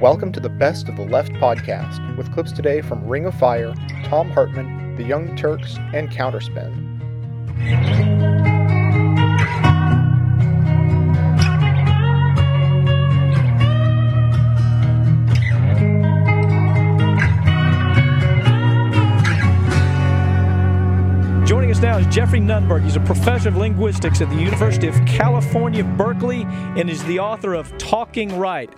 Welcome to the Best of the Left podcast, with clips today from Ring of Fire, Thom Hartmann, The Young Turks, and Counterspin. Joining us now is Jeffrey Nunberg. He's a professor of linguistics at the University of California, Berkeley, and is the author of Talking Right.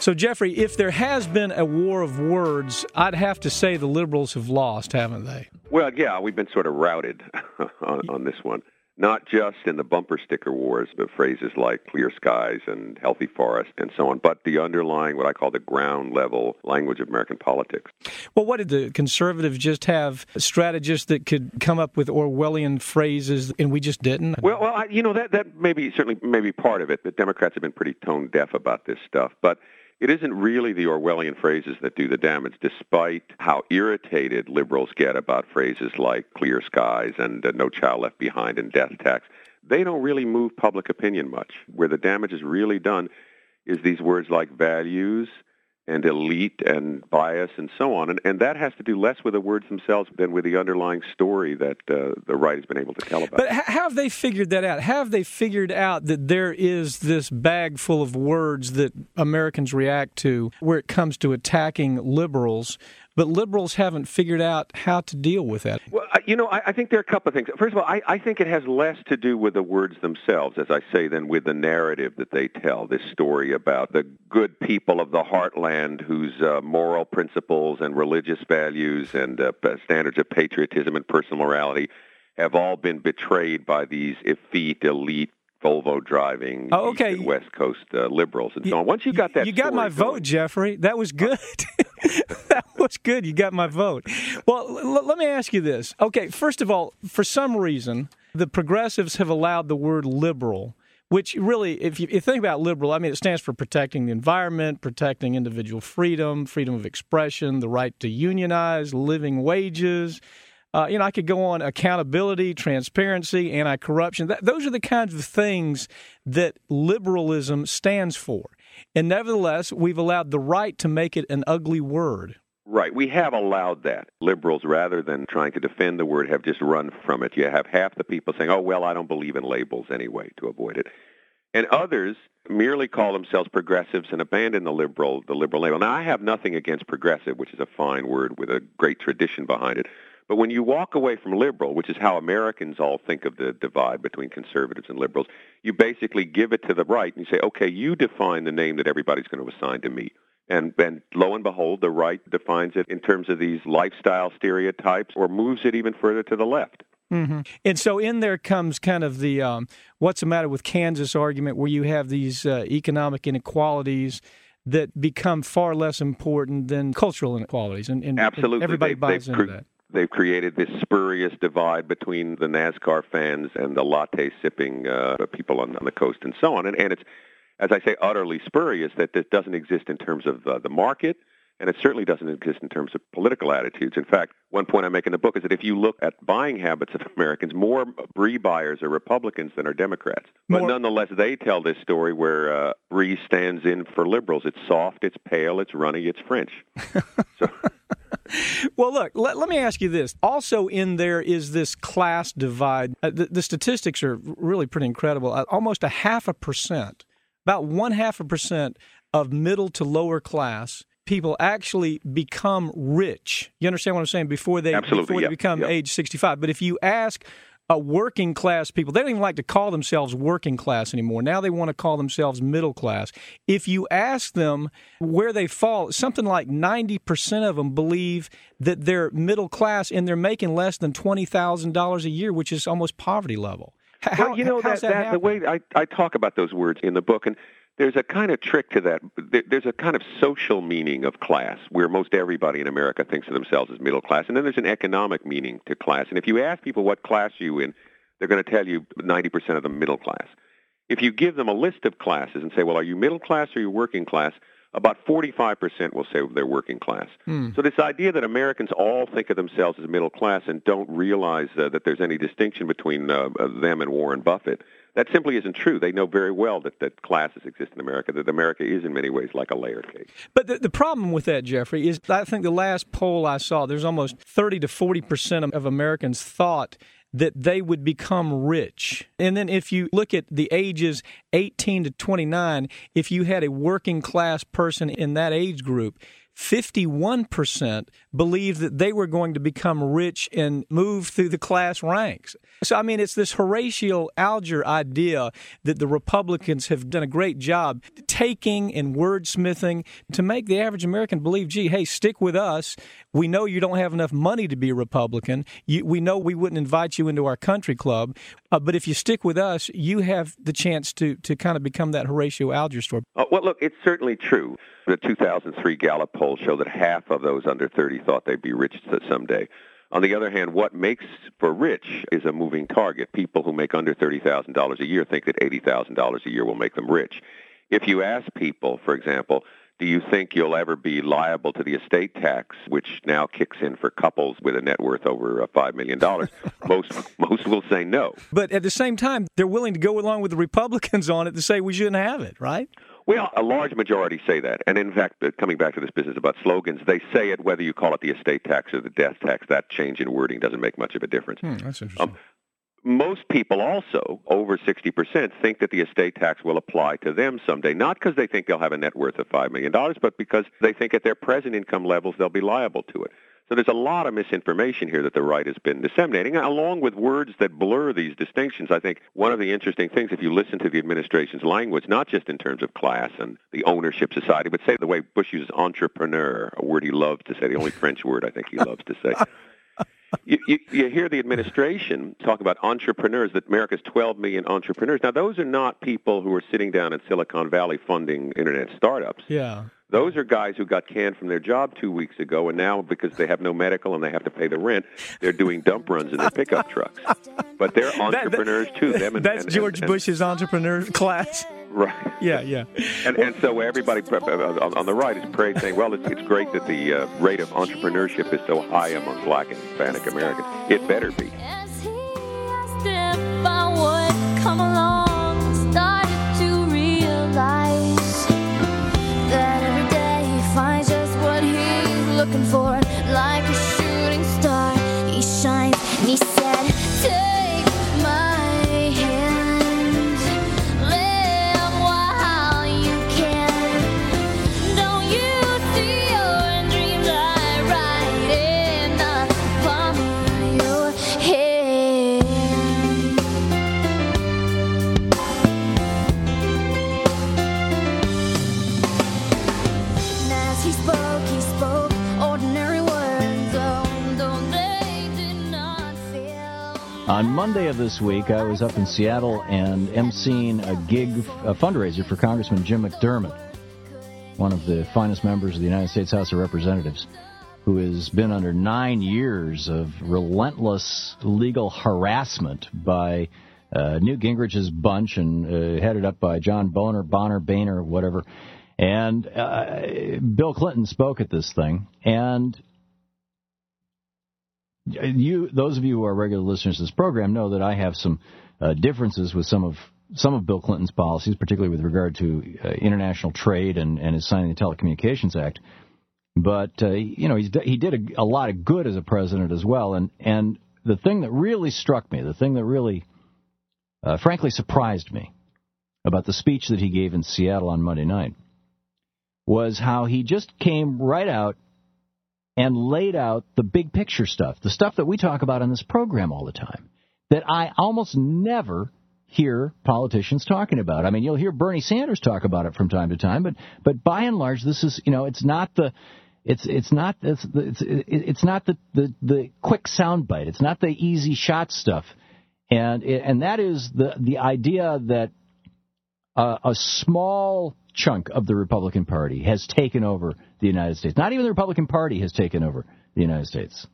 So, Jeffrey, if there has been a war of words, I'd have to say the liberals have lost, haven't they? Well, yeah, we've been sort of routed on, on this one not just in the bumper sticker wars, but phrases like clear skies and healthy forest and so on, but the underlying, what I call the ground level language of American politics. Well, what did the conservatives just have strategists that could come up with Orwellian phrases and we just didn't? Well, well, I, you know that that maybe certainly maybe part of it. The Democrats have been pretty tone deaf about this stuff, but it isn't really the Orwellian phrases that do the damage, despite how irritated liberals get about phrases like clear skies and uh, no child left behind and death tax. They don't really move public opinion much. Where the damage is really done is these words like values and elite and bias and so on. And, and that has to do less with the words themselves than with the underlying story that uh, the right has been able to tell about. But have they figured that out? Have they figured out that there is this bag full of words that Americans react to where it comes to attacking liberals? But liberals haven't figured out how to deal with that. Well, you know, I, I think there are a couple of things. First of all, I, I think it has less to do with the words themselves, as I say, than with the narrative that they tell. This story about the good people of the heartland whose uh, moral principles and religious values and uh, standards of patriotism and personal morality have all been betrayed by these effete, elite Volvo driving oh, okay. West Coast uh, liberals and so on. Once you got that, you got my going, vote, Jeffrey. That was good. that was good. You got my vote. Well, l- let me ask you this. Okay, first of all, for some reason, the progressives have allowed the word liberal which really, if you, if you, think about liberal, I mean, it stands for protecting the environment, protecting individual freedom, freedom of expression, the right to unionize, living wages, uh, you know, I could go on accountability, transparency, anti corruption. Those are the kinds of things that liberalism stands for. And nevertheless, we've allowed the right to make it an ugly word. Right. We have allowed that. Liberals, rather than trying to defend the word, have just run from it. You have half the people saying, oh, well, I don't believe in labels anyway, to avoid it. And others merely call themselves progressives and abandon the liberal, the liberal label. Now, I have nothing against progressive, which is a fine word with a great tradition behind it. But when you walk away from liberal, which is how Americans all think of the divide between conservatives and liberals, you basically give it to the right and you say, okay, you define the name that everybody's going to assign to me. And, and lo and behold, the right defines it in terms of these lifestyle stereotypes or moves it even further to the left. Mm-hmm. And so in there comes kind of the um, what's the matter with Kansas argument where you have these uh, economic inequalities that become far less important than cultural inequalities. And, and Absolutely. everybody they, buys into that. They've created this spurious divide between the NASCAR fans and the latte sipping uh, people on, on the coast and so on. And, and it's, as I say, utterly spurious that this doesn't exist in terms of uh, the market, and it certainly doesn't exist in terms of political attitudes. In fact, one point I make in the book is that if you look at buying habits of Americans, more brie buyers are Republicans than are Democrats. But more. nonetheless, they tell this story where uh, brie stands in for liberals. It's soft, it's pale, it's runny, it's French. so well, look, let, let, me ask you this. Also, in there is this class divide. Uh, the, the, statistics are really pretty incredible. Uh, almost a half a percent, about one half a percent of middle to lower class people actually become rich. You understand what I'm saying? Before they Absolutely, before yep, they become yep. age 65. But if you ask uh, working class people. They don't even like to call themselves working class anymore. Now they want to call themselves middle class. If you ask them where they fall, something like 90% of them believe that they're middle class and they're making less than $20,000 a year, which is almost poverty level. How, well, you know that, that, that the way I, I talk about those words in the book, and there's a kind of trick to that. There's a kind of social meaning of class where most everybody in America thinks of themselves as middle class. And then there's an economic meaning to class. And if you ask people what class are you in, they're going to tell you 90% of them middle class. If you give them a list of classes and say, well, are you middle class or are you working class? About 45% will say they're working class. Hmm. So this idea that Americans all think of themselves as middle class and don't realize uh, that there's any distinction between uh, them and Warren Buffett, That simply isn't true. They know very well that, that classes exist in America, that America is in many ways like a layer cake. But the, the problem with that, Jeffrey, is I think the last poll I saw, there's almost 30 to 40 percent of Americans thought that they would become rich. And then if you look at the ages 18 to 29, if you had a working class person in that age group, 51% believed that they were going to become rich and move through the class ranks. So, I mean, it's this Horatio Alger idea that the Republicans have done a great job taking and wordsmithing to make the average American believe, gee, hey, stick with us. We know you don't have enough money to be a Republican. You, we know we wouldn't invite you into our country club. Uh, but if you stick with us, you have the chance to, to kind of become that Horatio Alger story. Uh, well, look, it's certainly true. The 2003 Gallup poll showed that half of those under 30 thought they'd be rich someday. On the other hand, what makes for rich is a moving target. People who make under $30,000 a year think that $80,000 a year will make them rich. If you ask people, for example, do you think you'll ever be liable to the estate tax, which now kicks in for couples with a net worth over uh, $5 million? most, most will say no. But at the same time, they're willing to go along with the Republicans on it to say we shouldn't have it, right? Well, a large majority say that. And in fact, coming back to this business about slogans, they say it whether you call it the estate tax or the death tax. That change in wording doesn't make much of a difference. Hmm, that's interesting. Um, most people also, over 60%, think that the estate tax will apply to them someday, not because they think they'll have a net worth of $5 million, but because they think at their present income levels they'll be liable to it. So there's a lot of misinformation here that the right has been disseminating, along with words that blur these distinctions. I think one of the interesting things, if you listen to the administration's language, not just in terms of class and the ownership society, but say the way Bush uses entrepreneur, a word he loves to say, the only French word I think he loves to say. You, you, you, hear the administration talk about entrepreneurs, that America's 12 million entrepreneurs. Now, those are not people who are sitting down in Silicon Valley funding internet startups. Yeah. Those are guys who got canned from their job two weeks ago, and now because they have no medical and they have to pay the rent, they're doing dump runs in their pickup trucks. But they're entrepreneurs that, that, too. Them and, that's and, George and, Bush's entrepreneur class. Right. Yeah, yeah. And and so everybody on the right is praising, saying, "Well, it's, it's great that the uh, rate of entrepreneurship is so high among Black and Hispanic Americans. It better be." Looking for On Monday of this week, I was up in Seattle and emceeing a gig, a fundraiser for Congressman Jim McDermott, one of the finest members of the United States House of Representatives, who has been under nine years of relentless legal harassment by uh, Newt Gingrich's bunch and uh, headed up by John Boner, Bonner, Boehner, whatever. And uh, Bill Clinton spoke at this thing, and you, those of you who are regular listeners to this program, know that I have some uh, differences with some of some of Bill Clinton's policies, particularly with regard to uh, international trade and, and his signing the Telecommunications Act. But uh, you know, he's, he did a, a lot of good as a president as well. And and the thing that really struck me, the thing that really, uh, frankly, surprised me about the speech that he gave in Seattle on Monday night was how he just came right out and laid out the big picture stuff, the stuff that we talk about on this program all the time, that I almost never hear politicians talking about. I mean, you'll hear Bernie Sanders talk about it from time to time, but but by and large, this is you know, it's not the it's it's not it's it's it's not the the, the quick soundbite. It's not the easy shot stuff, and and that is the the idea that a, a small chunk of the Republican Party has taken over the United States. Not even the Republican Party has taken over the United States.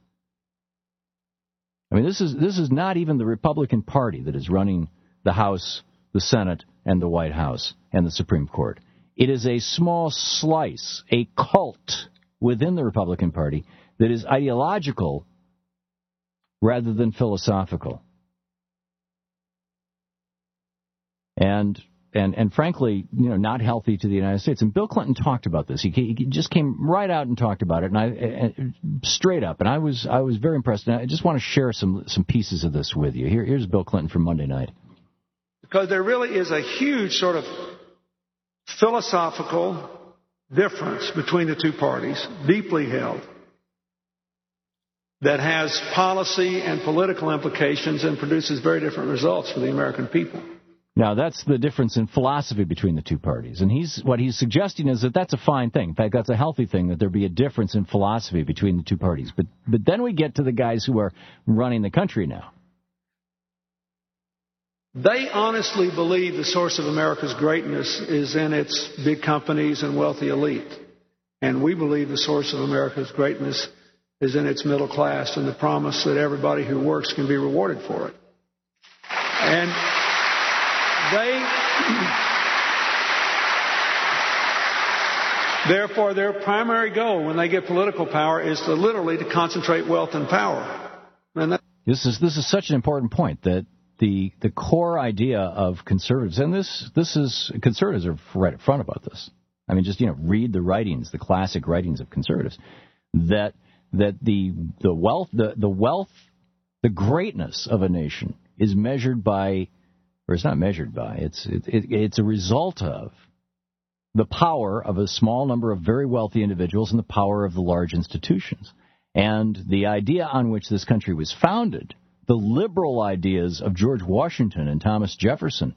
I mean, this is this is not even the Republican Party that is running the House, the Senate, and the White House and the Supreme Court. It is a small slice, a cult within the Republican Party that is ideological rather than philosophical. and and and frankly, you know, not healthy to the United States. And Bill Clinton talked about this. He, he just came right out and talked about it, and I straight up. And I was I was very impressed. And I just want to share some some pieces of this with you. Here, here's Bill Clinton from Monday night. Because there really is a huge sort of philosophical difference between the two parties, deeply held, that has policy and political implications and produces very different results for the American people. Now that's the difference in philosophy between the two parties, and he's what he's suggesting is that that's a fine thing. In fact, that's a healthy thing that there be a difference in philosophy between the two parties. But but then we get to the guys who are running the country now. They honestly believe the source of America's greatness is in its big companies and wealthy elite. And we believe the source of America's greatness is in its middle class and the promise that everybody who works can be rewarded for it. And they, therefore, their primary goal when they get political power is to literally to concentrate wealth and power. And that, this is this is such an important point that the the core idea of conservatives, and this this is conservatives are right up front about this. I mean, just you know, read the writings, the classic writings of conservatives, that that the the wealth the the wealth the greatness of a nation is measured by, or it's not measured by, it's it, it, it's a result of the power of a small number of very wealthy individuals and the power of the large institutions. And the idea on which this country was founded the liberal ideas of George Washington and Thomas Jefferson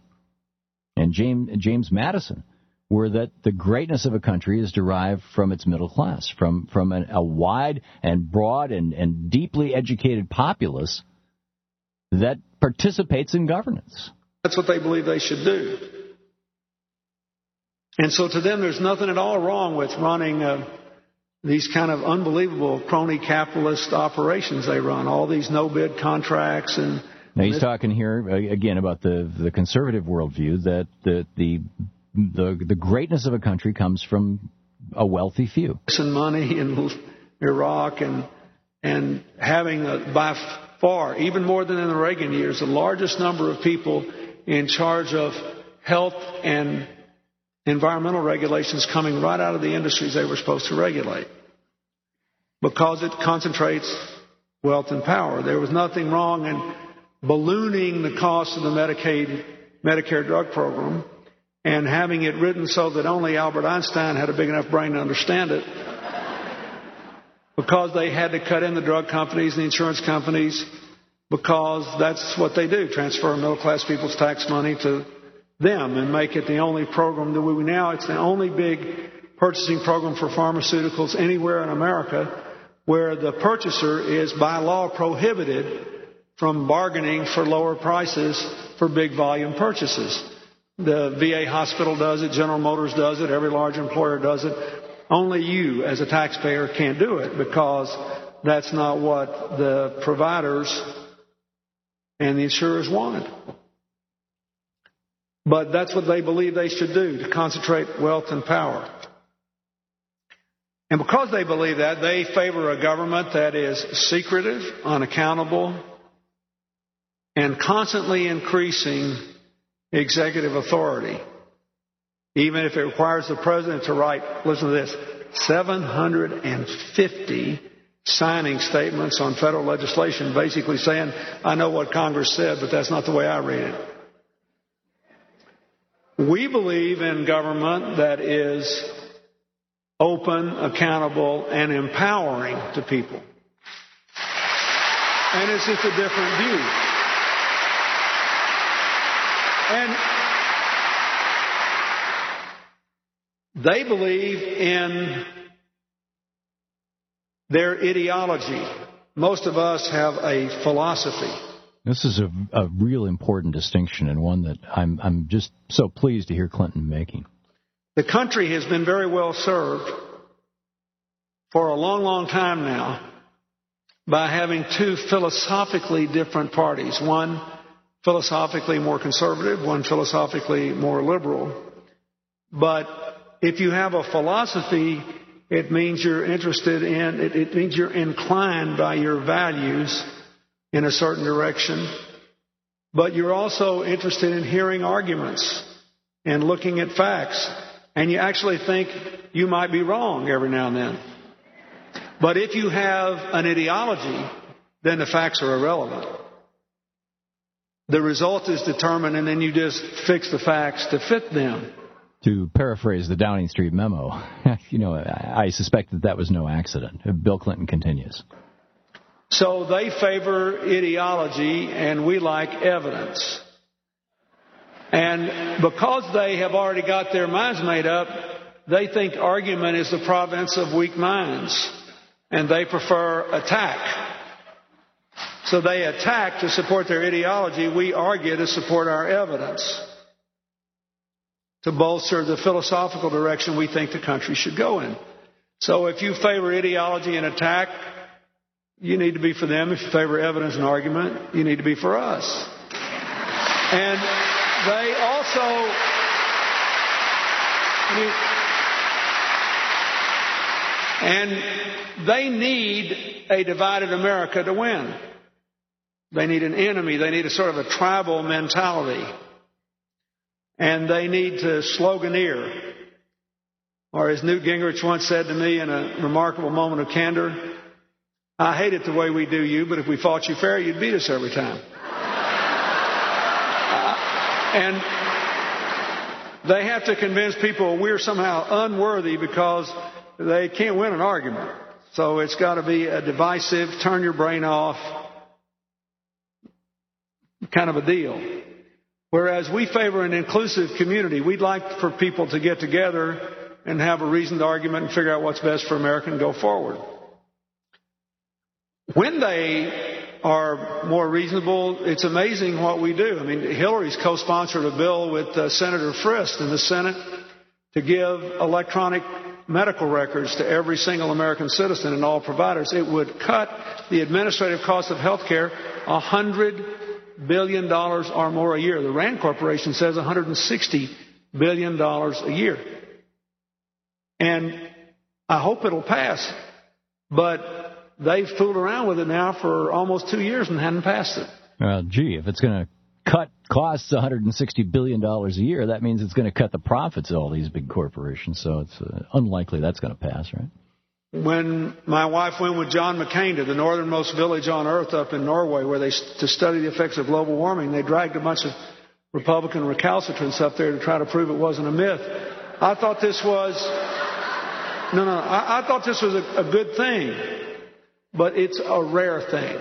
and James, James Madison were that the greatness of a country is derived from its middle class, from, from an, a wide and broad and, and deeply educated populace that participates in governance. That's what they believe they should do. And so to them, there's nothing at all wrong with running a, these kind of unbelievable crony capitalist operations they run, all these no bid contracts and. Now he's talking here uh, again about the the conservative worldview that the the the, the greatness of a country comes from a wealthy few. And money in Iraq and and having a, by far, even more than in the Reagan years, the largest number of people in charge of health and environmental regulations coming right out of the industries they were supposed to regulate because it concentrates wealth and power. There was nothing wrong in ballooning the cost of the Medicaid, Medicare drug program and having it written so that only Albert Einstein had a big enough brain to understand it because they had to cut in the drug companies and the insurance companies because that's what they do transfer middle class people's tax money to them and make it the only program that we now, it's the only big purchasing program for pharmaceuticals anywhere in America where the purchaser is by law prohibited from bargaining for lower prices for big volume purchases. The VA hospital does it, General Motors does it, every large employer does it. Only you as a taxpayer can't do it because that's not what the providers and the insurers wanted. But that's what they believe they should do to concentrate wealth and power. And because they believe that, they favor a government that is secretive, unaccountable, and constantly increasing executive authority. Even if it requires the president to write, listen to this, 750 signing statements on federal legislation basically saying, I know what Congress said, but that's not the way I read it. We believe in government that is open, accountable, and empowering to people. And it's just a different view. And they believe in their ideology. Most of us have a philosophy. This is a, a real important distinction and one that I'm, I'm just so pleased to hear Clinton making. The country has been very well served for a long, long time now by having two philosophically different parties. One philosophically more conservative, one philosophically more liberal. But if you have a philosophy, it means you're interested in, it, it means you're inclined by your values in a certain direction. but you're also interested in hearing arguments and looking at facts. And you actually think you might be wrong every now and then. But if you have an ideology, then the facts are irrelevant. The result is determined, and then you just fix the facts to fit them. To paraphrase the Downing Street memo, you know, I suspect that that was no accident. Bill Clinton continues. So they favor ideology, and we like evidence. And because they have already got their minds made up, they think argument is the province of weak minds, and they prefer attack. So they attack to support their ideology. We argue to support our evidence, to bolster the philosophical direction we think the country should go in. So if you favor ideology and attack, you need to be for them. If you favor evidence and argument, you need to be for us. And they also. and they need a divided America to win. They need an enemy. They need a sort of a tribal mentality. And they need to sloganeer. Or as Newt Gingrich once said to me in a remarkable moment of candor, I hate it the way we do you, but if we fought you fair, you'd beat us every time. Uh, and they have to convince people we're somehow unworthy because they can't win an argument. So it's got to be a divisive, turn your brain off, kind of a deal. Whereas we favor an inclusive community. We'd like for people to get together and have a reasoned argument and figure out what's best for America and go forward. When they are more reasonable, it's amazing what we do. I mean, Hillary's co-sponsored a bill with uh, Senator Frist in the Senate to give electronic medical records to every single American citizen and all providers. It would cut the administrative cost of health care hundred billion dollars or more a year. The Rand Corporation says 160 billion dollars a year. And I hope it'll pass. But they've fooled around with it now for almost two years and hadn't passed it. Well, gee, if it's going to cut costs 160 billion dollars a year, that means it's going to cut the profits of all these big corporations. So it's uh, unlikely that's going to pass, right? When my wife went with John McCain to the northernmost village on earth up in Norway, where they to study the effects of global warming, they dragged a bunch of Republican recalcitrants up there to try to prove it wasn't a myth. I thought this was no, no. I, I thought this was a, a good thing, but it's a rare thing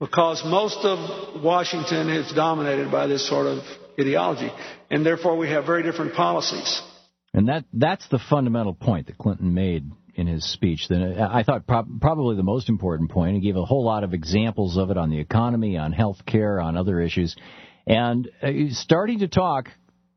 because most of Washington is dominated by this sort of ideology, and therefore we have very different policies. And that that's the fundamental point that Clinton made in his speech. Then I thought pro- probably the most important point. He gave a whole lot of examples of it on the economy, on health care, on other issues, and uh, he's starting to talk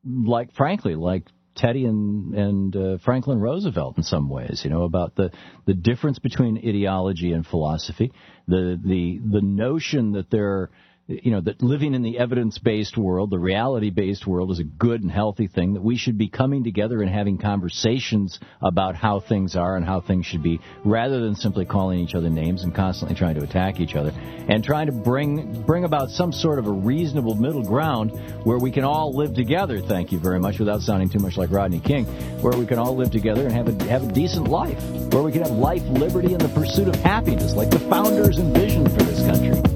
like, frankly, like Teddy and and uh, Franklin Roosevelt in some ways, you know, about the the difference between ideology and philosophy, the the the notion that there you know, that living in the evidence based world, the reality based world, is a good and healthy thing, that we should be coming together and having conversations about how things are and how things should be, rather than simply calling each other names and constantly trying to attack each other, and trying to bring, bring about some sort of a reasonable middle ground where we can all live together, thank you very much, without sounding too much like Rodney King, where we can all live together and have a, have a decent life, where we can have life, liberty, and the pursuit of happiness, like the founders envisioned for this country.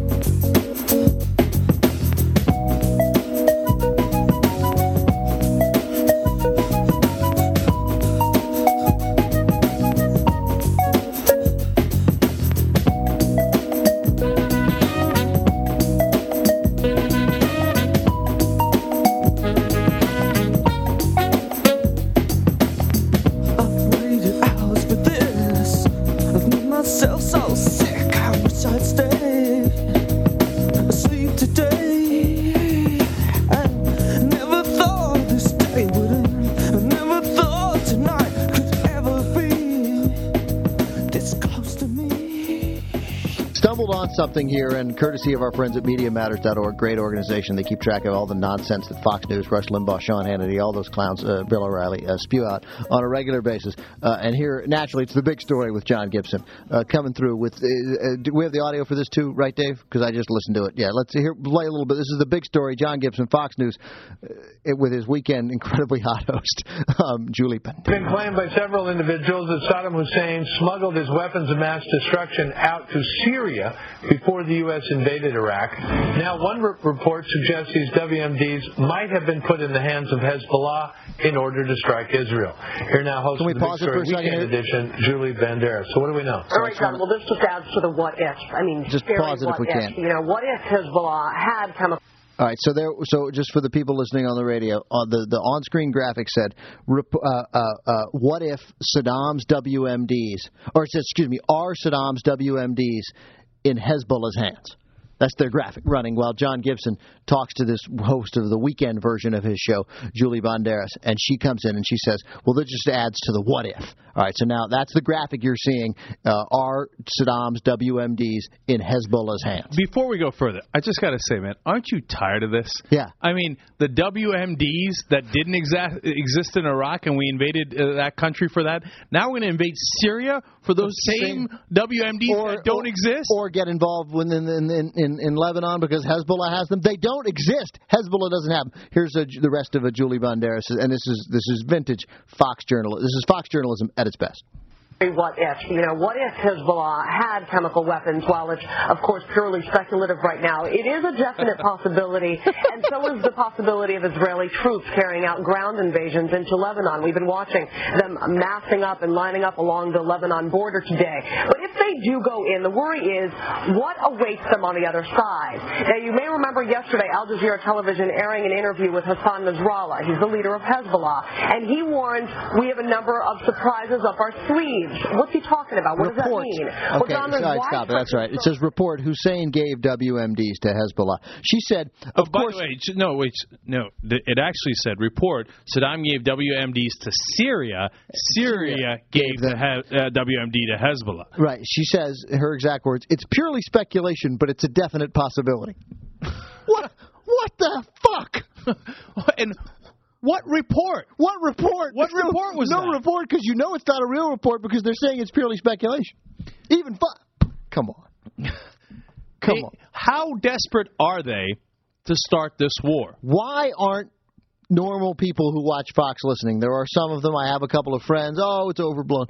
Something here, and courtesy of our friends at MediaMatters.org, great organization. They keep track of all the nonsense that Fox News, Rush Limbaugh, Sean Hannity, all those clowns, uh, Bill O'Reilly, uh, spew out on a regular basis. Uh, and here, naturally, it's the big story with John Gibson uh, coming through. With uh, uh, do we have the audio for this too, right, Dave? Because I just listened to it. Yeah, let's hear play a little bit. This is the big story. John Gibson, Fox News, uh, it, with his weekend incredibly hot host, um, Julie It's been claimed by several individuals that Saddam Hussein smuggled his weapons of mass destruction out to Syria before the U.S. invaded Iraq. Now, one re- report suggests these WMDs might have been put in the hands of Hezbollah in order to strike Israel. Here now, host Can we pause Big it for Story a second Weekend Edition, Julie Banderas. So what do we know? All right, John. Well, this just adds to the what if. I mean, Just scary pause it if what we can. You know, what if Hezbollah had chemical All right, so there. So just for the people listening on the radio, uh, the the on-screen graphic said, uh, uh, uh, "What if Saddam's WMDs, or it says, excuse me, are Saddam's WMDs in Hezbollah's hands?" That's their graphic running while John Gibson talks to this host of the weekend version of his show, Julie Banderas, and she comes in and she says, "Well, this just adds to the what if." All right, so now that's the graphic you're seeing. Uh, are Saddam's WMDs in Hezbollah's hands? Before we go further, I just got to say, man, aren't you tired of this? Yeah. I mean, the WMDs that didn't exa- exist in Iraq and we invaded uh, that country for that. Now we're going to invade Syria for those same, WMDs that don't exist. or get involved in in, in, in in Lebanon because Hezbollah has them. They don't exist. Hezbollah doesn't have them. Here's a, the rest of a Julie Banderas, and this is this is vintage Fox journalism. This is Fox journalism at its best. What if. You know, what if Hezbollah had chemical weapons? While it's, of course, purely speculative right now, it is a definite possibility, and so is the possibility of Israeli troops carrying out ground invasions into Lebanon. We've been watching them massing up and lining up along the Lebanon border today. But if they do go in, the worry is what awaits them on the other side. Now, you may remember yesterday Al Jazeera Television airing an interview with Hassan Nasrallah. He's the leader of Hezbollah, and he warns we have a number of surprises up our sleeves. What's he talking about? What report. does that mean? Okay, John, there's sorry, stop it. That's right. It says report Hussein gave WMDs to Hezbollah. She said, Oh, of by course. the way, no, wait, no. It actually said report Saddam gave WMDs to Syria. Syria gave the he- uh, WMD to Hezbollah. Right. She says her exact words. It's purely speculation, but it's a definite possibility. what? What the fuck? and what report? What report? What report was no that? report because you know it's not a real report because they're saying it's purely speculation. Even fu- Come on. Come on. How desperate are they to start this war? Why aren't normal people who watch Fox listening? There are some of them. I have a couple of friends. Oh, it's overblown.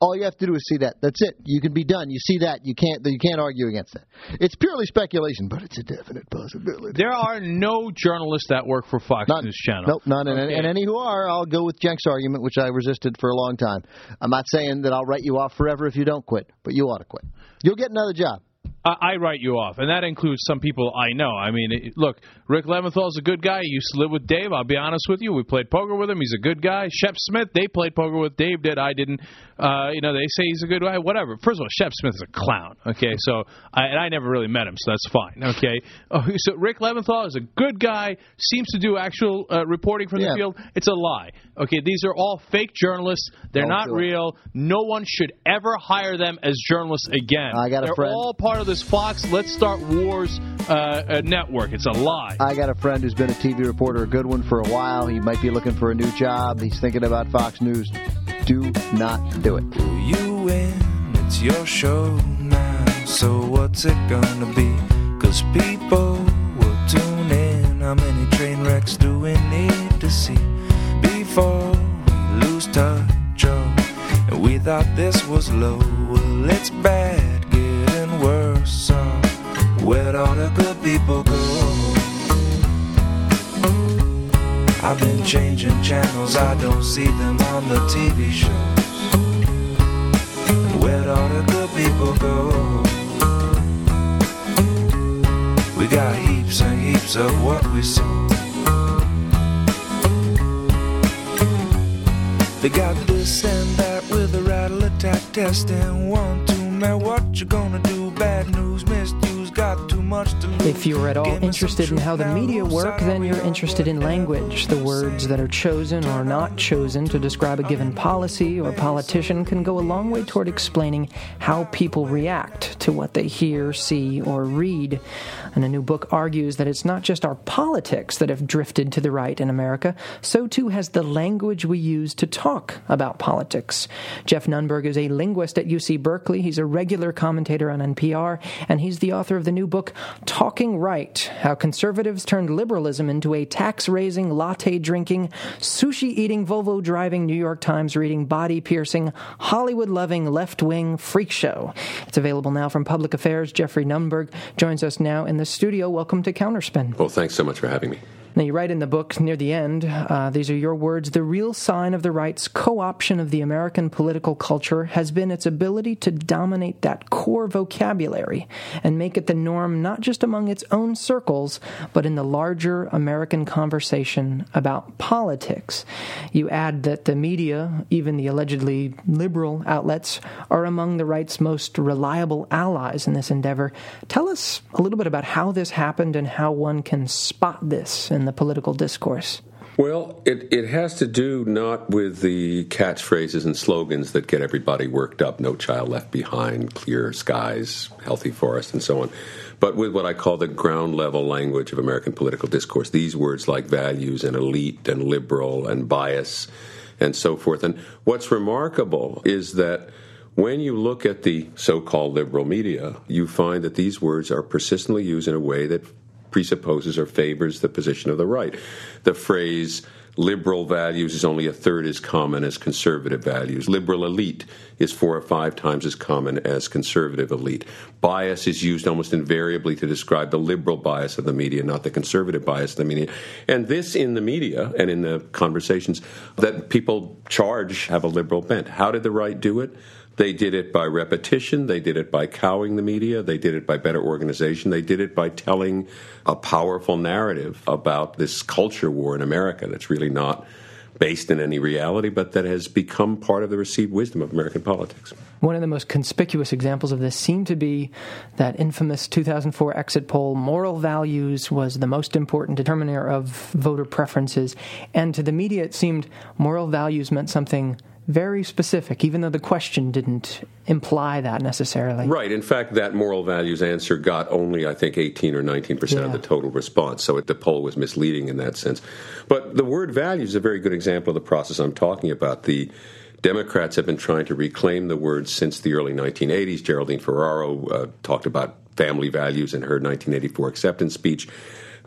All you have to do is see that. That's it. You can be done. You see that. You can't. You can't argue against that. It's purely speculation, but it's a definite possibility. There are no journalists that work for Fox None. News Channel. Nope, none. And, Okay. and any who are, I'll go with Cenk's argument, which I resisted for a long time. I'm not saying that I'll write you off forever if you don't quit, but you ought to quit. You'll get another job. I, I write you off, and that includes some people I know. I mean, it, look, Rick Leventhal's a good guy. He used to live with Dave. I'll be honest with you. We played poker with him. He's a good guy. Shep Smith, they played poker with. Dave did. I didn't. Uh, you know, they say he's a good guy. Whatever. First of all, Shep Smith is a clown. Okay, so I, and I never really met him, so that's fine. Okay, oh, so Rick Leventhal is a good guy. Seems to do actual uh, reporting from Yeah. the field. It's a lie. Okay, these are all fake journalists. They're Don't not do it. real. No one should ever hire them as journalists again. I got a They're friend- all part of this Fox Let's Start Wars uh, uh, network. It's a lie. I got a friend who's been a TV reporter, a good one for a while. He might be looking for a new job. He's thinking about Fox News. Do not do it. You win, it's your show now. So what's it gonna be? Cause people will tune in. How many train wrecks do we need to see before we lose touch? Oh, and we thought this was low. Well, it's bad, worse. So where'd all the good people go? I've been changing channels, I don't see them on the TV shows. Where'd all the good people go? We got heaps and heaps of what we saw. They got this and that with a rattle attack test and one two man what you gonna do bad news got too much to lose. If you're at all interested in how the media work, then you're interested in language. The words that are chosen or not chosen to describe a given policy or politician can go a long way toward explaining how people react to what they hear, see, or read. And a new book argues that it's not just our politics that have drifted to the right in America, so too has the language we use to talk about politics. Jeff Nunberg is a linguist at UC Berkeley. He's a regular commentator on NPR, and he's the author of the new book, Talking Right How Conservatives Turned Liberalism into a Tax Raising, Latte Drinking, Sushi Eating, Volvo Driving, New York Times Reading, Body Piercing, Hollywood Loving, Left Wing Freak Show. It's available now from Public Affairs. Jeffrey Nunberg joins us now in the studio. Welcome to Counterspin. Well, thanks so much for having me. Now, you write in the book near the end, uh, these are your words the real sign of the right's co option of the American political culture has been its ability to dominate that core vocabulary and make it the norm not just among its own circles, but in the larger American conversation about politics. You add that the media, even the allegedly liberal outlets, are among the right's most reliable allies in this endeavor. Tell us a little bit about how this happened and how one can spot this in the political discourse? Well, it, it has to do not with the catchphrases and slogans that get everybody worked up no child left behind, clear skies, healthy forest, and so on, but with what I call the ground level language of American political discourse. These words like values and elite and liberal and bias and so forth. And what's remarkable is that when you look at the so called liberal media, you find that these words are persistently used in a way that presupposes or favors the position of the right. The phrase liberal values is only a third as common as conservative values. Liberal elite is four or five times as common as conservative elite. Bias is used almost invariably to describe the liberal bias of the media, not the conservative bias of the media. And this in the media and in the conversations that people charge have a liberal bent. How did the right do it? They did it by repetition. They did it by cowing the media. They did it by better organization. They did it by telling a powerful narrative about this culture war in America that's really not based in any reality, but that has become part of the received wisdom of American politics. One of the most conspicuous examples of this seemed to be that infamous 2004 exit poll moral values was the most important determiner of voter preferences. And to the media, it seemed moral values meant something very specific, even though the question didn't imply that necessarily. Right. In fact, that moral values answer got only, I think, 18 or 19 percent of the total response. So it, the poll was misleading in that sense. But the word values is a very good example of the process I'm talking about. The Democrats have been trying to reclaim the word since the early 1980s. Geraldine Ferraro uh, talked about family values in her 1984 acceptance speech.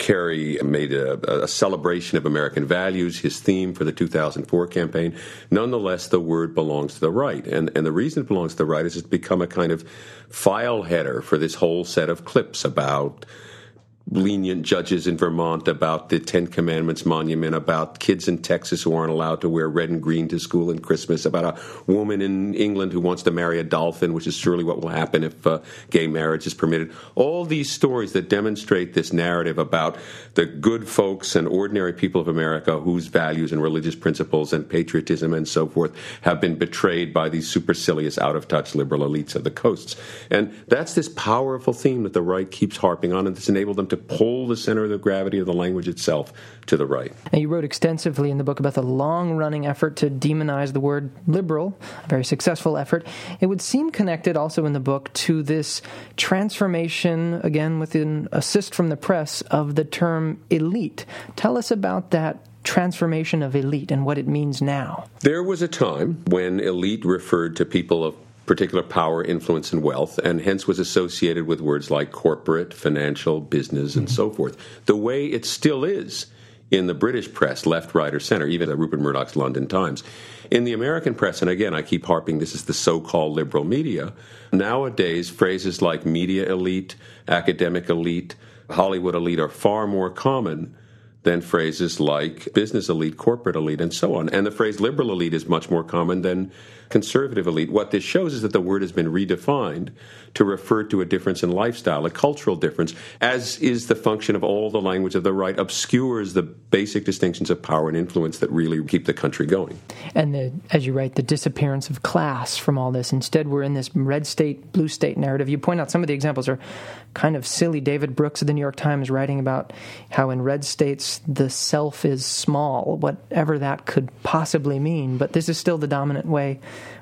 Kerry made a, a, celebration of American values, his theme for the 2004 campaign. Nonetheless, the word belongs to the right. And, and the reason it belongs to the right is it's become a kind of file header for this whole set of clips about lenient judges in Vermont about the Ten Commandments monument, about kids in Texas who aren't allowed to wear red and green to school in Christmas, about a woman in England who wants to marry a dolphin, which is surely what will happen if uh, gay marriage is permitted. All these stories that demonstrate this narrative about the good folks and ordinary people of America whose values and religious principles and patriotism and so forth have been betrayed by these supercilious, out of touch liberal elites of the coasts. And that's this powerful theme that the right keeps harping on, and it's enabled them to pull the center of the gravity of the language itself to the right. Now, you wrote extensively in the book about the long running effort to demonize the word liberal, a very successful effort. It would seem connected also in the book to this transformation, again, with an assist from the press, of the term elite. Tell us about that transformation of elite and what it means now. There was a time when elite referred to people of particular power, influence, and wealth, and hence was associated with words like corporate, financial, business, and mm-hmm. so forth. The way it still is in the British press, left, right, or center, even at Rupert Murdoch's London Times. In the American press, and again, I keep harping this is the so called liberal media, nowadays phrases like media elite, academic elite, Hollywood elite are far more common than phrases like business elite, corporate elite, and so on. And the phrase liberal elite is much more common than conservative elite. What this shows is that the word has been redefined to refer to a difference in lifestyle, a cultural difference, as is the function of all the language of the right, obscures the basic distinctions of power and influence that really keep the country going. And the, as you write, the disappearance of class from all this. Instead, we're in this red state, blue state narrative. You point out some of the examples are kind of silly. David Brooks of the New York Times writing about how in red states the self is small, whatever that could possibly mean. But this is still the dominant way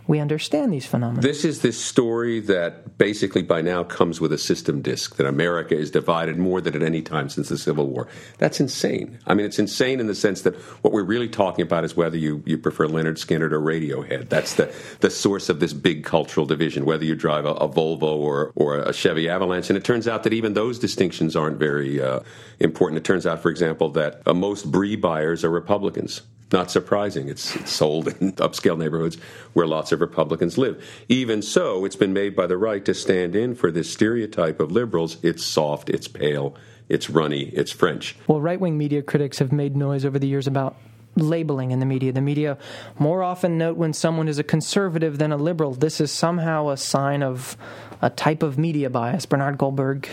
we understand these phenomena. This is this story that basically by now comes with a system disk that America is divided more than at any time since the Civil War. That's insane. I mean, it's insane in the sense that what we're really talking about is whether you, you prefer Lynyrd Skynyrd or Radiohead. That's the, the source of this big cultural division, whether you drive a, a Volvo or, or a Chevy Avalanche. And it turns out that even those distinctions aren't very uh, important. It turns out, for example, that uh, most Brie buyers are Republicans. Not surprising. It's, it's, sold in upscale neighborhoods where lots of Republicans live. Even so, it's been made by the right to stand in for this stereotype of liberals. It's soft, it's pale, it's runny, it's French. Well, right wing media critics have made noise over the years about labeling in the media. The media more often note when someone is a conservative than a liberal. This is somehow a sign of a type of media bias. Bernard Goldberg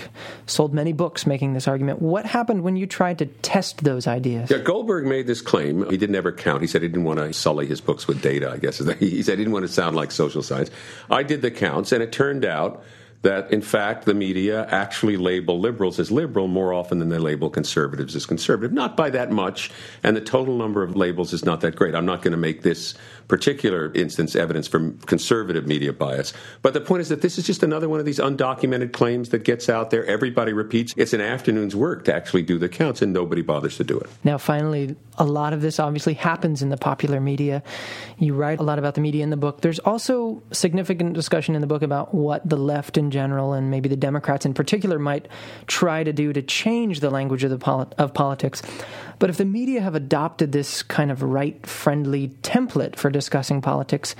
sold many books making this argument. What happened when you tried to test those ideas? Yeah, Goldberg made this claim. He didn't ever count. He said he didn't want to sully his books with data, I guess. He said he didn't want to sound like social science. I did the counts, and it turned out that in fact the media actually label liberals as liberal more often than they label conservatives as conservative. Not by that much, and the total number of labels is not that great. I'm not going to make this particular instance evidence for conservative media bias. But the point is that this is just another one of these undocumented claims that gets out there. Everybody repeats. It's an afternoon's work to actually do the counts, and nobody bothers to do it. Now, finally, a lot of this obviously happens in the popular media. You write a lot about the media in the book. There's also significant discussion in the book about what the left in general and maybe the Democrats in particular might try to do to change the language of the polit- of politics. But if the media have adopted this kind of right-friendly template for discussing politics,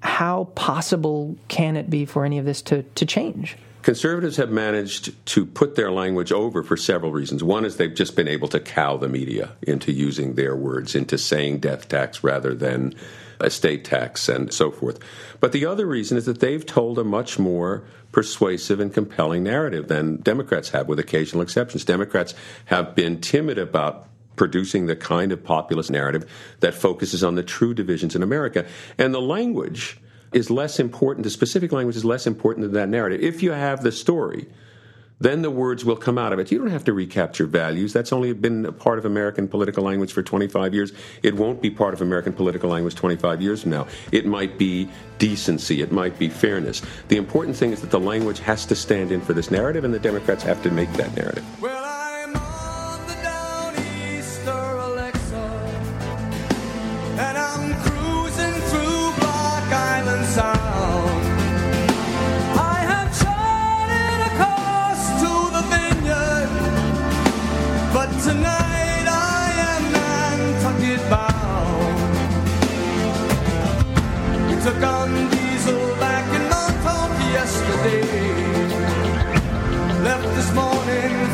how possible can it be for any of this to, to change? Conservatives have managed to put their language over for several reasons. One is they've just been able to cow the media into using their words, into saying death tax rather than estate tax and so forth. But the other reason is that they've told a much more persuasive and compelling narrative than Democrats have, with occasional exceptions. Democrats have been timid about producing the kind of populist narrative that focuses on the true divisions in America. And the language is less important, the specific language is less important than that narrative. If you have the story, then the words will come out of it. You don't have to recapture values. That's only been a part of American political language for 25 years. It won't be part of American political language 25 years from now. It might be decency, it might be fairness. The important thing is that the language has to stand in for this narrative, and the Democrats have to make that narrative. Well, and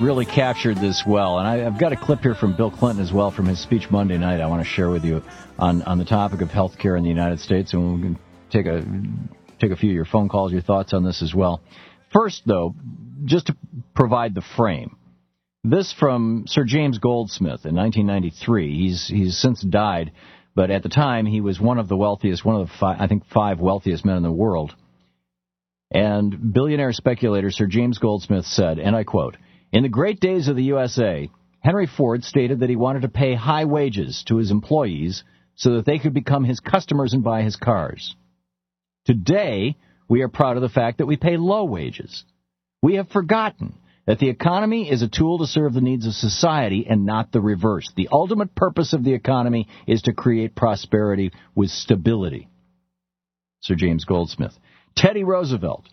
really captured this well. And I, have got a clip here from Bill Clinton as well from his speech Monday night I want to share with you on, on the topic of health care in the United States. And we can take a, take a few of your phone calls, your thoughts on this as well. First, though, just to provide the frame. This from Sir James Goldsmith in 1993. He's, he's since died, but at the time he was one of the wealthiest, one of the five, I think five wealthiest men in the world. And billionaire speculator Sir James Goldsmith said, and I quote, in the great days of the USA, Henry Ford stated that he wanted to pay high wages to his employees so that they could become his customers and buy his cars. Today, we are proud of the fact that we pay low wages. We have forgotten that the economy is a tool to serve the needs of society and not the reverse. The ultimate purpose of the economy is to create prosperity with stability. Sir James Goldsmith. Teddy Roosevelt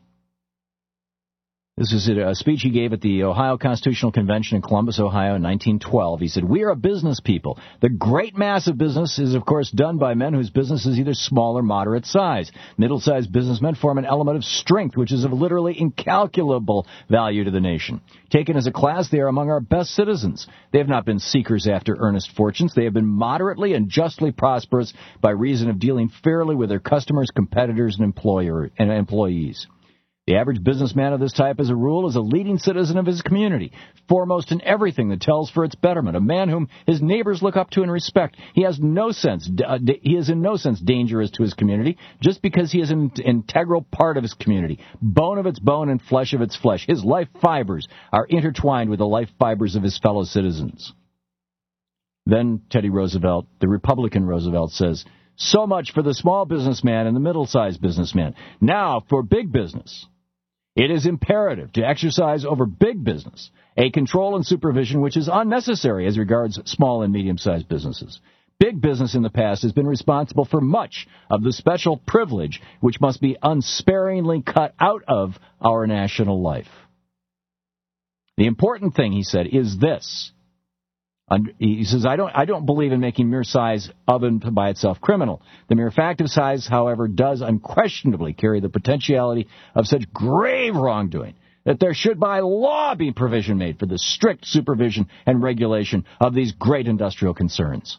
this is a speech he gave at the Ohio Constitutional Convention in Columbus, Ohio in 1912. He said, We are a business people. The great mass of business is, of course, done by men whose business is either small or moderate size. Middle sized businessmen form an element of strength, which is of literally incalculable value to the nation. Taken as a class, they are among our best citizens. They have not been seekers after earnest fortunes. They have been moderately and justly prosperous by reason of dealing fairly with their customers, competitors, and, employer, and employees. The average businessman of this type, as a rule, is a leading citizen of his community, foremost in everything that tells for its betterment, a man whom his neighbors look up to and respect. He has no sense, uh, he is in no sense dangerous to his community, just because he is an integral part of his community, bone of its bone and flesh of its flesh. His life fibers are intertwined with the life fibers of his fellow citizens. Then Teddy Roosevelt, the Republican Roosevelt, says, so much for the small businessman and the middle sized businessman. Now for big business. It is imperative to exercise over big business a control and supervision which is unnecessary as regards small and medium sized businesses. Big business in the past has been responsible for much of the special privilege which must be unsparingly cut out of our national life. The important thing, he said, is this he says, I don't, I don't believe in making mere size and by itself criminal. The mere fact of size, however, does unquestionably carry the potentiality of such grave wrongdoing that there should by law be provision made for the strict supervision and regulation of these great industrial concerns.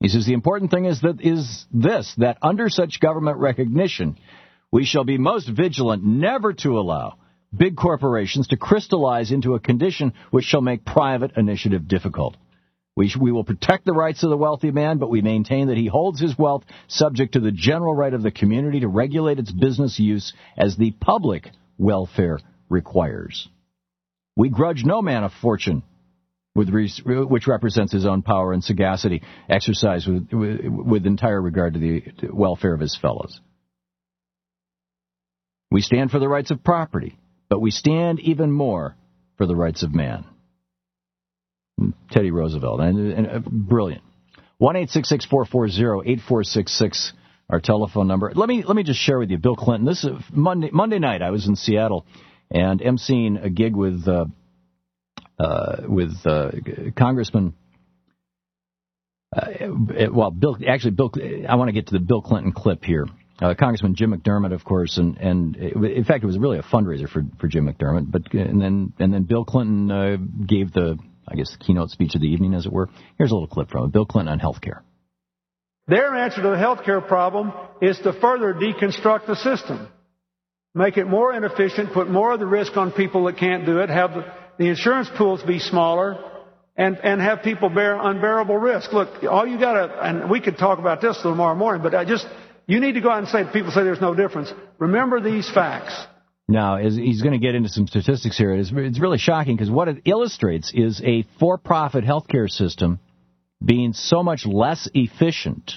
He says the important thing is that is this that under such government recognition we shall be most vigilant never to allow big corporations to crystallize into a condition which shall make private initiative difficult. We, sh- we will protect the rights of the wealthy man, but we maintain that he holds his wealth subject to the general right of the community to regulate its business use as the public welfare requires. We grudge no man of fortune with re- which represents his own power and sagacity exercised with, with, with entire regard to the welfare of his fellows. We stand for the rights of property, but we stand even more for the rights of man. Teddy Roosevelt, and, and uh, brilliant. One eight six six four four zero eight four six six. Our telephone number. Let me let me just share with you, Bill Clinton. This is Monday Monday night. I was in Seattle, and emceeing a gig with uh, uh, with uh, Congressman. Uh, well, Bill. Actually, Bill. I want to get to the Bill Clinton clip here. Uh, Congressman Jim McDermott, of course, and and it, in fact, it was really a fundraiser for for Jim McDermott. But and then and then Bill Clinton uh, gave the I guess the keynote speech of the evening, as it were. Here's a little clip from it. Bill Clinton on health care. Their answer to the health care problem is to further deconstruct the system, make it more inefficient, put more of the risk on people that can't do it, have the, the insurance pools be smaller, and, and have people bear unbearable risk. Look, all you gotta, and we could talk about this tomorrow morning, but I just, you need to go out and say, people say there's no difference. Remember these facts. Now, he's going to get into some statistics here. It's, it's really shocking because what it illustrates is a for-profit healthcare system being so much less efficient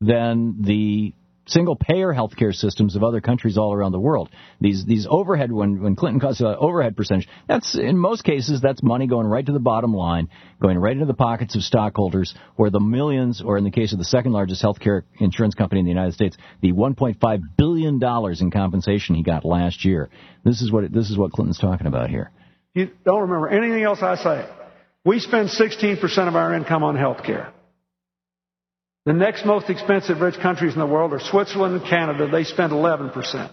than the single payer healthcare systems of other countries all around the world. These these overhead when when Clinton calls an uh, overhead percentage, that's in most cases that's money going right to the bottom line, going right into the pockets of stockholders, or the millions, or in the case of the second largest healthcare insurance company in the United States, the 1.5 billion dollars in compensation he got last year. This is what this is what Clinton's talking about here. You don't remember anything else I say. We spend 16% of our income on health care. The next most expensive rich countries in the world are Switzerland and Canada. They spend 11%.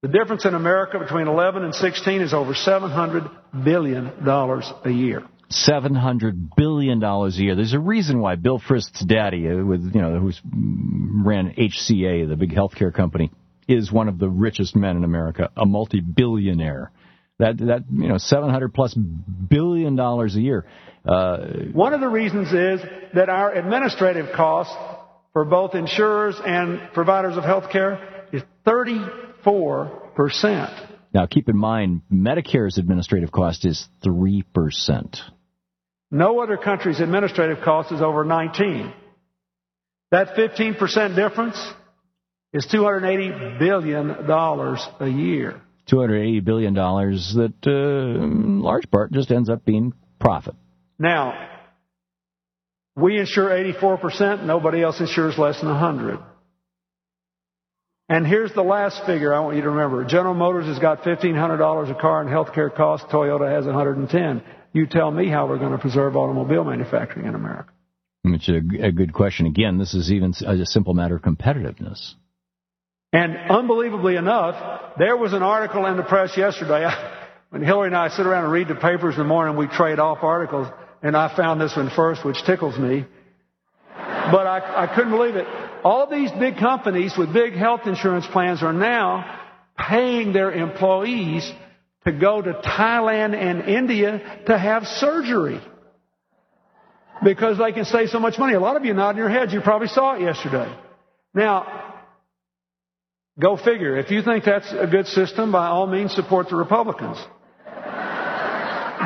The difference in America between 11 and 16 is over 700 billion dollars a year. Seven hundred billion dollars a year. There's a reason why Bill Frist's daddy, uh, with you know, who ran HCA, the big healthcare company, is one of the richest men in America, a multi-billionaire. That that you know, seven hundred plus billion dollars a year. Uh, One of the reasons is that our administrative costs for both insurers and providers of health care is 34%. Now, keep in mind, Medicare's administrative cost is 3%. No other country's administrative cost is over 19. That 15% difference is $280 billion a year. 280 billion dollars that, uh, in large part, just ends up being profit. Now, we insure 84%, nobody else insures less than 100. And here's the last figure I want you to remember. General Motors has got $1,500 a car in healthcare costs. Toyota has 110. You tell me how we're going to preserve automobile manufacturing in America. Which is a, a good question. Again, this is even a simple matter of competitiveness. And unbelievably enough, there was an article in the press yesterday. When Hillary and I sit around and read the papers in the morning, we trade off articles, and I found this one first, which tickles me. But I, I couldn't believe it. All these big companies with big health insurance plans are now paying their employees to go to Thailand and India to have surgery. Because they can save so much money. A lot of you nodding your heads. You probably saw it yesterday. Now, go figure. If you think that's a good system, by all means support the Republicans.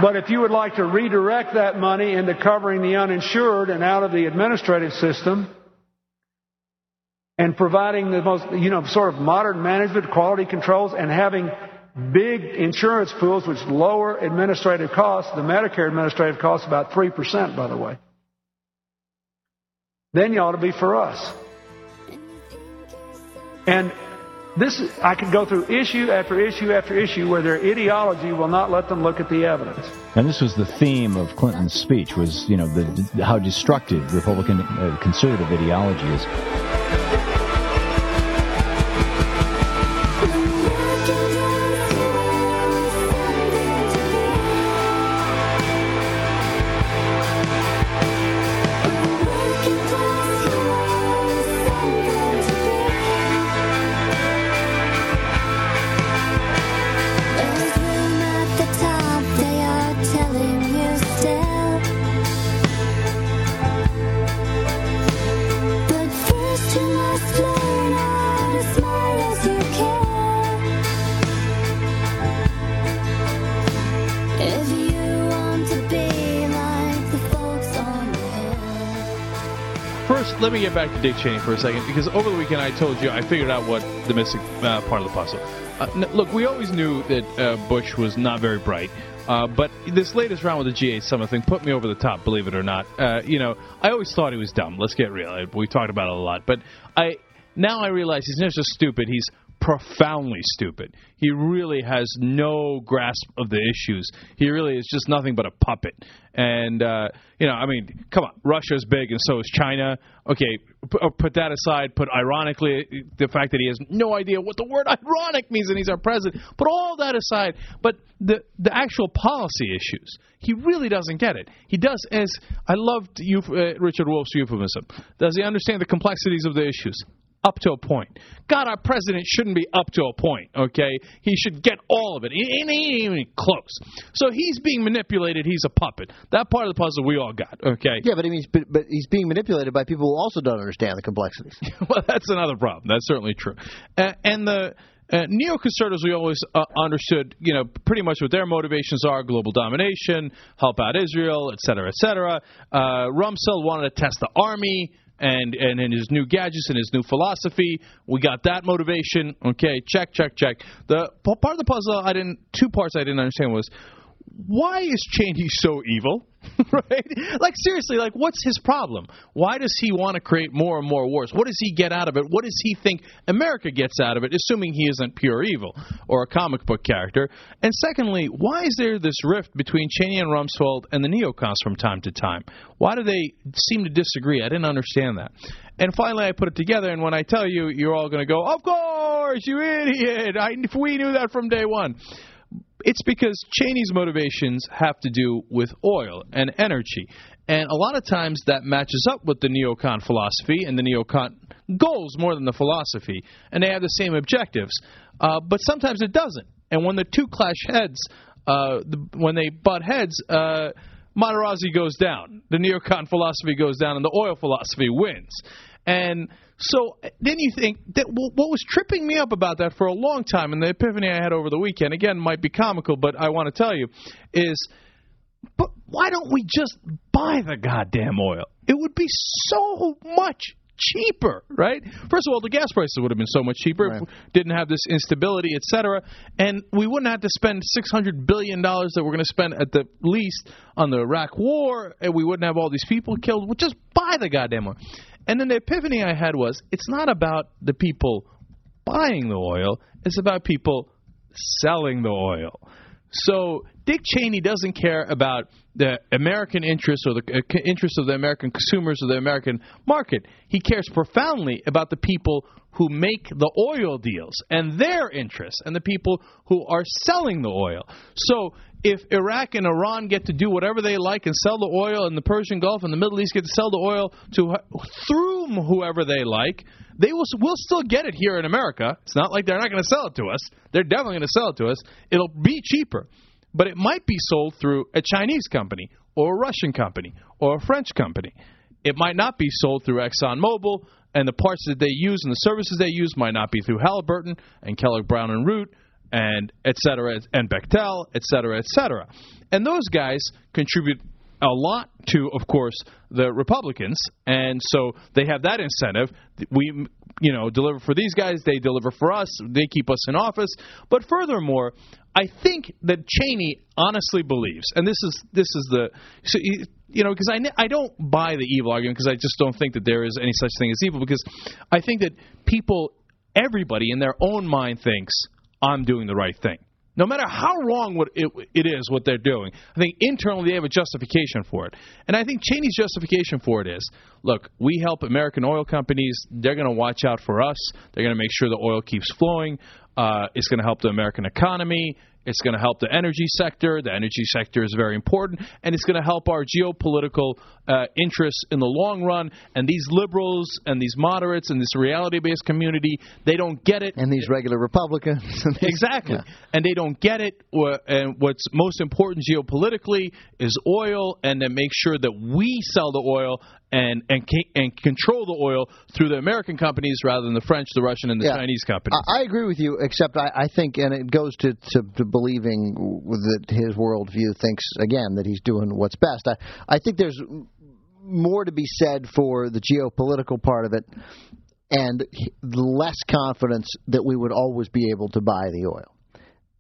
But if you would like to redirect that money into covering the uninsured and out of the administrative system and providing the most, you know, sort of modern management, quality controls, and having big insurance pools which lower administrative costs, the Medicare administrative costs about 3%, by the way, then you ought to be for us. And this, I could go through issue after issue after issue where their ideology will not let them look at the evidence. And this was the theme of Clinton's speech: was you know the, how destructive Republican uh, conservative ideology is. Get back to Dick Cheney for a second because over the weekend I told you I figured out what the missing uh, part of the puzzle. Uh, n- look, we always knew that uh, Bush was not very bright. Uh, but this latest round with the G8 Summit thing put me over the top, believe it or not. Uh, you know, I always thought he was dumb. Let's get real. We talked about it a lot. But I now I realize he's not just stupid. He's profoundly stupid. He really has no grasp of the issues. He really is just nothing but a puppet. And uh, you know, I mean, come on, Russia's big and so is China. Okay, put, put that aside. Put ironically the fact that he has no idea what the word ironic means and he's our president. Put all that aside. But the the actual policy issues, he really doesn't get it. He does as I loved you, uh, Richard Wolffe's euphemism. Does he understand the complexities of the issues? Up to a point. God, our president shouldn't be up to a point, okay? He should get all of it. He ain't even close. So he's being manipulated. He's a puppet. That part of the puzzle we all got, okay? Yeah, but, he means, but, but he's being manipulated by people who also don't understand the complexities. well, that's another problem. That's certainly true. Uh, and the. Uh, neoconservatives, we always uh, understood, you know, pretty much what their motivations are: global domination, help out Israel, et cetera, et cetera. Uh, Rumsfeld wanted to test the army and and in his new gadgets and his new philosophy. We got that motivation. Okay, check, check, check. The part of the puzzle I didn't two parts I didn't understand was why is Cheney so evil? right? Like seriously, like what's his problem? Why does he want to create more and more wars? What does he get out of it? What does he think America gets out of it, assuming he isn't pure evil or a comic book character? And secondly, why is there this rift between Cheney and Rumsfeld and the neocons from time to time? Why do they seem to disagree? I didn't understand that. And finally, I put it together, and when I tell you, you're all going to go, "Of course, you idiot! I, we knew that from day one." It's because Cheney's motivations have to do with oil and energy. And a lot of times that matches up with the neocon philosophy and the neocon goals more than the philosophy. And they have the same objectives. Uh, but sometimes it doesn't. And when the two clash heads, uh, the, when they butt heads, uh, goes down. The neocon philosophy goes down, and the oil philosophy wins. And so uh, then you think that what was tripping me up about that for a long time, and the epiphany I had over the weekend, again, might be comical, but I want to tell you, is but why don't we just buy the goddamn oil? It would be so much cheaper, right? First of all, the gas prices would have been so much cheaper if we didn't have this instability, et cetera, and we wouldn't have to spend six hundred billion dollars that we're going to spend at the least on the Iraq War, and we wouldn't have all these people killed. We'll just buy the goddamn oil. And then the epiphany I had was, it's not about the people buying the oil; it's about people selling the oil. So Dick Cheney doesn't care about the American interests or the uh, interests of the American consumers or the American market. He cares profoundly about the people who make the oil deals and their interests and the people who are selling the oil. So if Iraq and Iran get to do whatever they like and sell the oil in the Persian Gulf and the Middle East get to sell the oil to through whoever they like, they will will still get it here in America. It's not like they're not going to sell it to us. They're definitely going to sell it to us. It'll be cheaper but it might be sold through a Chinese company or a Russian company or a French company. It might not be sold through ExxonMobil, and the parts that they use and the services they use might not be through Halliburton and Kellogg Brown and Root and et cetera, and Bechtel, et cetera, et cetera. And those guys contribute a lot to, of course, the Republicans, and so they have that incentive. We, you know, deliver for these guys, they deliver for us, they keep us in office. But furthermore, I think that Cheney honestly believes, and this is this is the, so he, you know, because I I don't buy the evil argument because I just don't think that there is any such thing as evil because I think that people, everybody in their own mind thinks I'm doing the right thing. No matter how wrong what it, it is what they're doing, I think internally they have a justification for it. And I think Cheney's justification for it is look, we help American oil companies. They're going to watch out for us. They're going to make sure the oil keeps flowing. Uh, it's going to help the American economy. It's going to help the energy sector. The energy sector is very important, and it's going to help our geopolitical uh, interests in the long run. And these liberals and these moderates and this reality-based community, they don't get it. And these regular Republicans. exactly. Yeah. And they don't get it. And what's most important geopolitically is oil, and to make sure that we sell the oil and and and control the oil through the American companies rather than the French, the Russian, and the yeah. Chinese companies. I, I, agree with you, except I, I think, and it goes to, to, to believing that his worldview thinks again that he's doing what's best. I I think there's more to be said for the geopolitical part of it, and less confidence that we would always be able to buy the oil.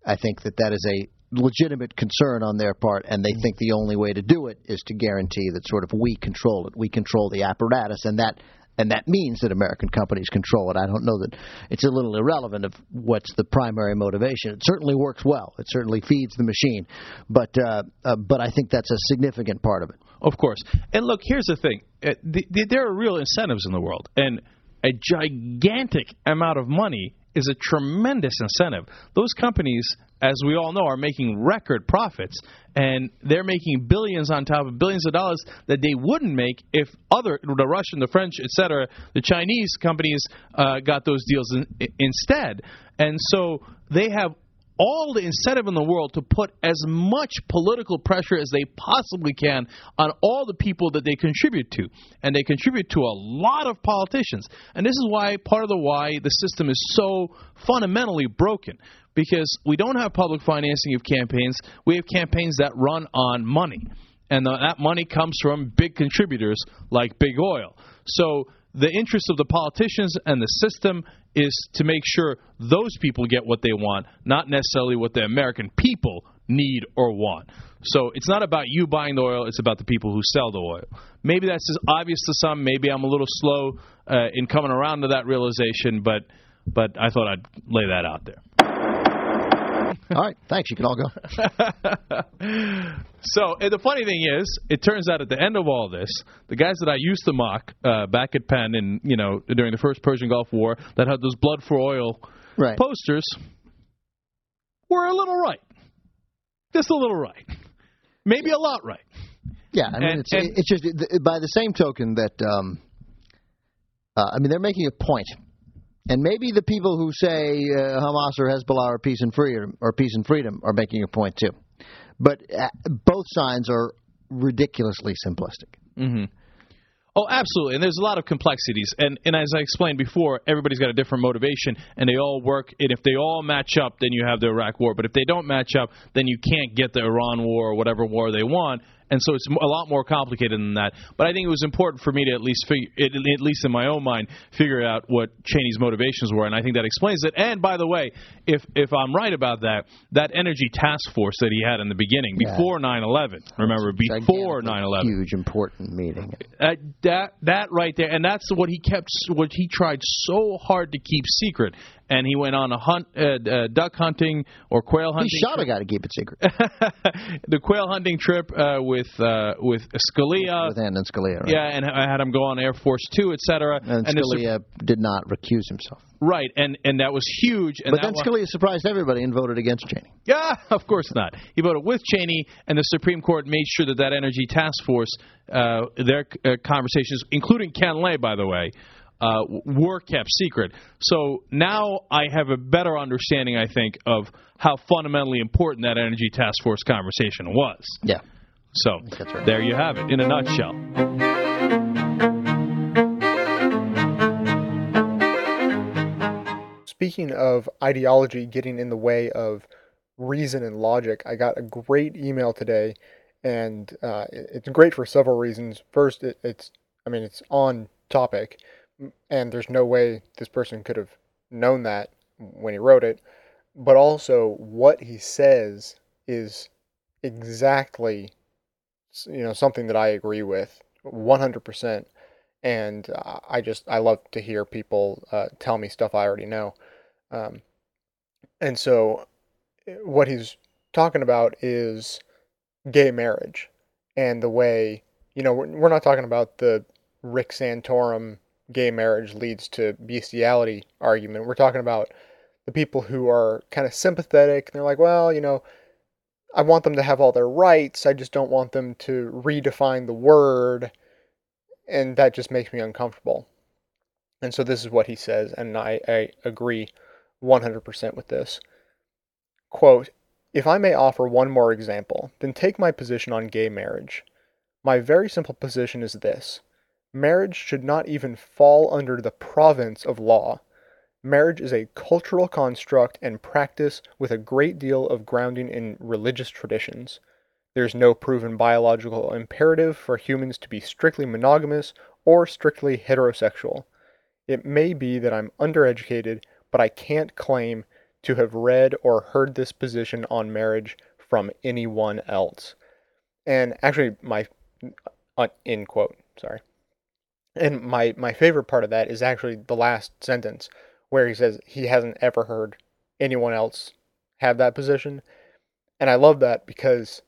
I think that that is a legitimate concern on their part, and they think the only way to do it is to guarantee that sort of we control it, we control the apparatus, and that and that means that American companies control it. I don't know that it's a little irrelevant of what's the primary motivation. It certainly works well. It certainly feeds the machine, but uh, uh, but I think that's a significant part of it. Of course. And look, here's the thing: uh, the, the, there are real incentives in the world, and a gigantic amount of money is a tremendous incentive. Those companies, as we all know, are making record profits, and they're making billions on top of billions of dollars that they wouldn't make if other the Russian, the French, etc., the Chinese companies uh, got those deals in, instead. And so they have all the incentive in the world to put as much political pressure as they possibly can on all the people that they contribute to. And they contribute to a lot of politicians. And this is why part of the why the system is so fundamentally broken. Because we don't have public financing of campaigns, we have campaigns that run on money. And that money comes from big contributors like big oil. So the interests of the politicians and the system is to make sure those people get what they want, not necessarily what the American people need or want. So it's not about you buying the oil, it's about the people who sell the oil. Maybe that's as obvious to some, maybe I'm a little slow uh, in coming around to that realization, but but I thought I'd lay that out there. All right, thanks. You can all go. so the funny thing is, it turns out at the end of all this, the guys that I used to mock uh, back at Penn and you know during the first Persian Gulf War that had those blood for oil right. posters were a little right, just a little right, maybe a lot right. Yeah, I mean and, it's and, it's just by the same token that um, uh, I mean they're making a point and maybe the people who say uh, Hamas or Hezbollah are peace and freedom or peace and freedom are making a point too. But uh, both signs are ridiculously simplistic. Mm-hmm. Oh, absolutely. And there's a lot of complexities. And and as I explained before, everybody's got a different motivation and they all work and if they all match up, then you have the Iraq war. But if they don't match up, then you can't get the Iran war or whatever war they want. And so it's a lot more complicated than that. But I think it was important for me to at least figure, at least in my own mind, figure out what Cheney's motivations were, and I think that explains it. And by the way, if if I'm right about that, that energy task force that he had in the beginning Yeah. before 9/11, remember before 9/11, Huge important meeting. uh, that that right there, and that's what he kept, what he tried so hard to keep secret. And he went on a hunt, uh, uh, duck hunting or quail hunting. He shot a guy to keep it secret. the quail hunting trip uh, with uh, with Scalia. With Anton Scalia, right? Yeah, and I had him go on Air Force Two, et cetera. And Sup- Scalia did not recuse himself. right, and and that was huge. And But then Scalia surprised everybody and voted against Cheney. Yeah, of course not. He voted with Cheney, and the Supreme Court made sure that that Energy Task Force, uh, their uh, conversations, including Ken Lay, by the way, uh, were kept secret. So now I have a better understanding, I think, of how fundamentally important that Energy Task Force conversation was. Yeah. So there you have it, in a nutshell. Speaking of ideology getting in the way of reason and logic, I got a great email today, and uh, it's great for several reasons. First, it, it's, I mean, it's on topic, m- and there's no way this person could have known that when he wrote it. But also, what he says is exactly, you know, something that I agree with 100%. And uh, I just, I love to hear people uh, tell me stuff I already know. Um, and so, eh, what he's talking about is gay marriage and the way, you know, we're, we're not talking about the Rick Santorum gay marriage leads to bestiality argument. We're talking about the people who are kind of sympathetic. They're like, well, you know, I want them to have all their rights. I just don't want them to redefine the word. And that just makes me uncomfortable. And so this is what he says, and I, I agree 100% with this. Quote, if I may offer one more example, then take my position on gay marriage. My very simple position is this marriage should not even fall under the province of law. Marriage is a cultural construct and practice with a great deal of grounding in religious traditions. There is no proven biological imperative for humans to be strictly monogamous or strictly heterosexual. It may be that I'm undereducated, but I can't claim to have read or heard this position on marriage from anyone else. And actually, my uh, in quote, sorry. And my my favorite part of that is actually the last sentence where he says he hasn't ever heard anyone else have that position. And I love that because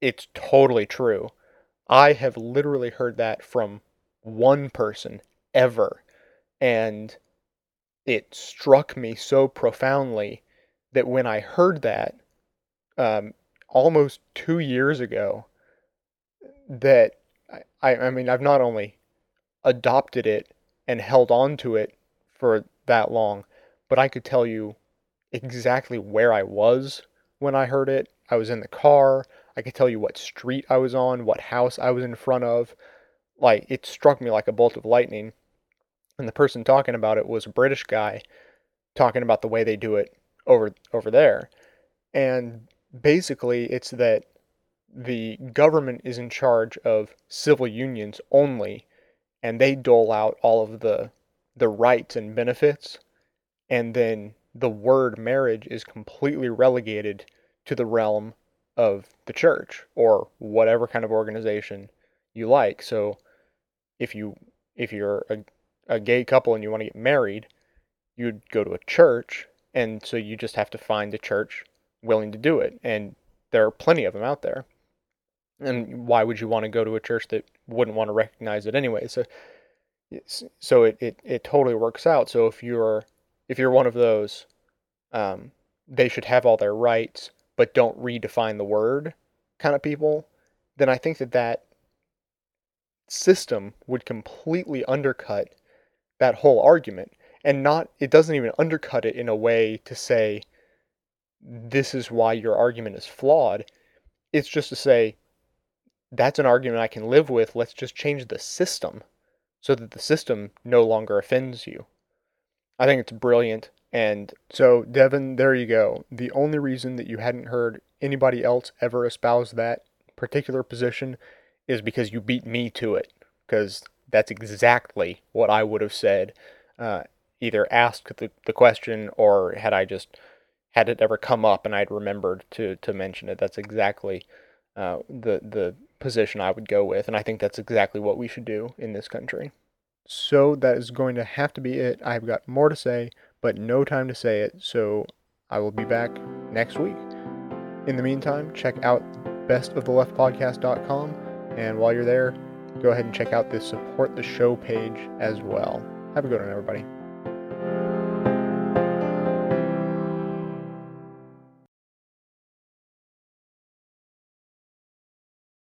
it's totally true. I have literally heard that from one person ever. And it struck me so profoundly that when I heard that um, almost two years ago, that I, I mean, I've not only adopted it and held on to it for that long, but I could tell you exactly where I was when I heard it. I was in the car. I could tell you what street I was on, what house I was in front of. Like, it struck me like a bolt of lightning. And the person talking about it was a British guy talking about the way they do it over over there. And basically it's that the government is in charge of civil unions only and they dole out all of the the rights and benefits and then the word marriage is completely relegated to the realm of the church or whatever kind of organization you like. So if you if you're a, a gay couple and you want to get married, you'd go to a church and so you just have to find a church willing to do it and there are plenty of them out there. And why would you want to go to a church that wouldn't want to recognize it anyway? So so it, it, it totally works out. So if you're if you're one of those, um, they should have all their rights, but don't redefine the word kind of people, then I think that that system would completely undercut that whole argument and not it doesn't even undercut it in a way to say this is why your argument is flawed it's just to say that's an argument I can live with let's just change the system so that the system no longer offends you I think it's brilliant and so Devin there you go the only reason that you hadn't heard anybody else ever espouse that particular position is because you beat me to it. Because that's exactly what I would have said, uh, either asked the, the question or had I just had it ever come up and I'd remembered to, to mention it. That's exactly uh, the the position I would go with, and I think that's exactly what we should do in this country. So that is going to have to be it. I've got more to say, but no time to say it. So I will be back next week. In the meantime, check out bestoftheleftpodcast.com, and while you're there, go ahead and check out the support the show page as well. Have a good one, everybody.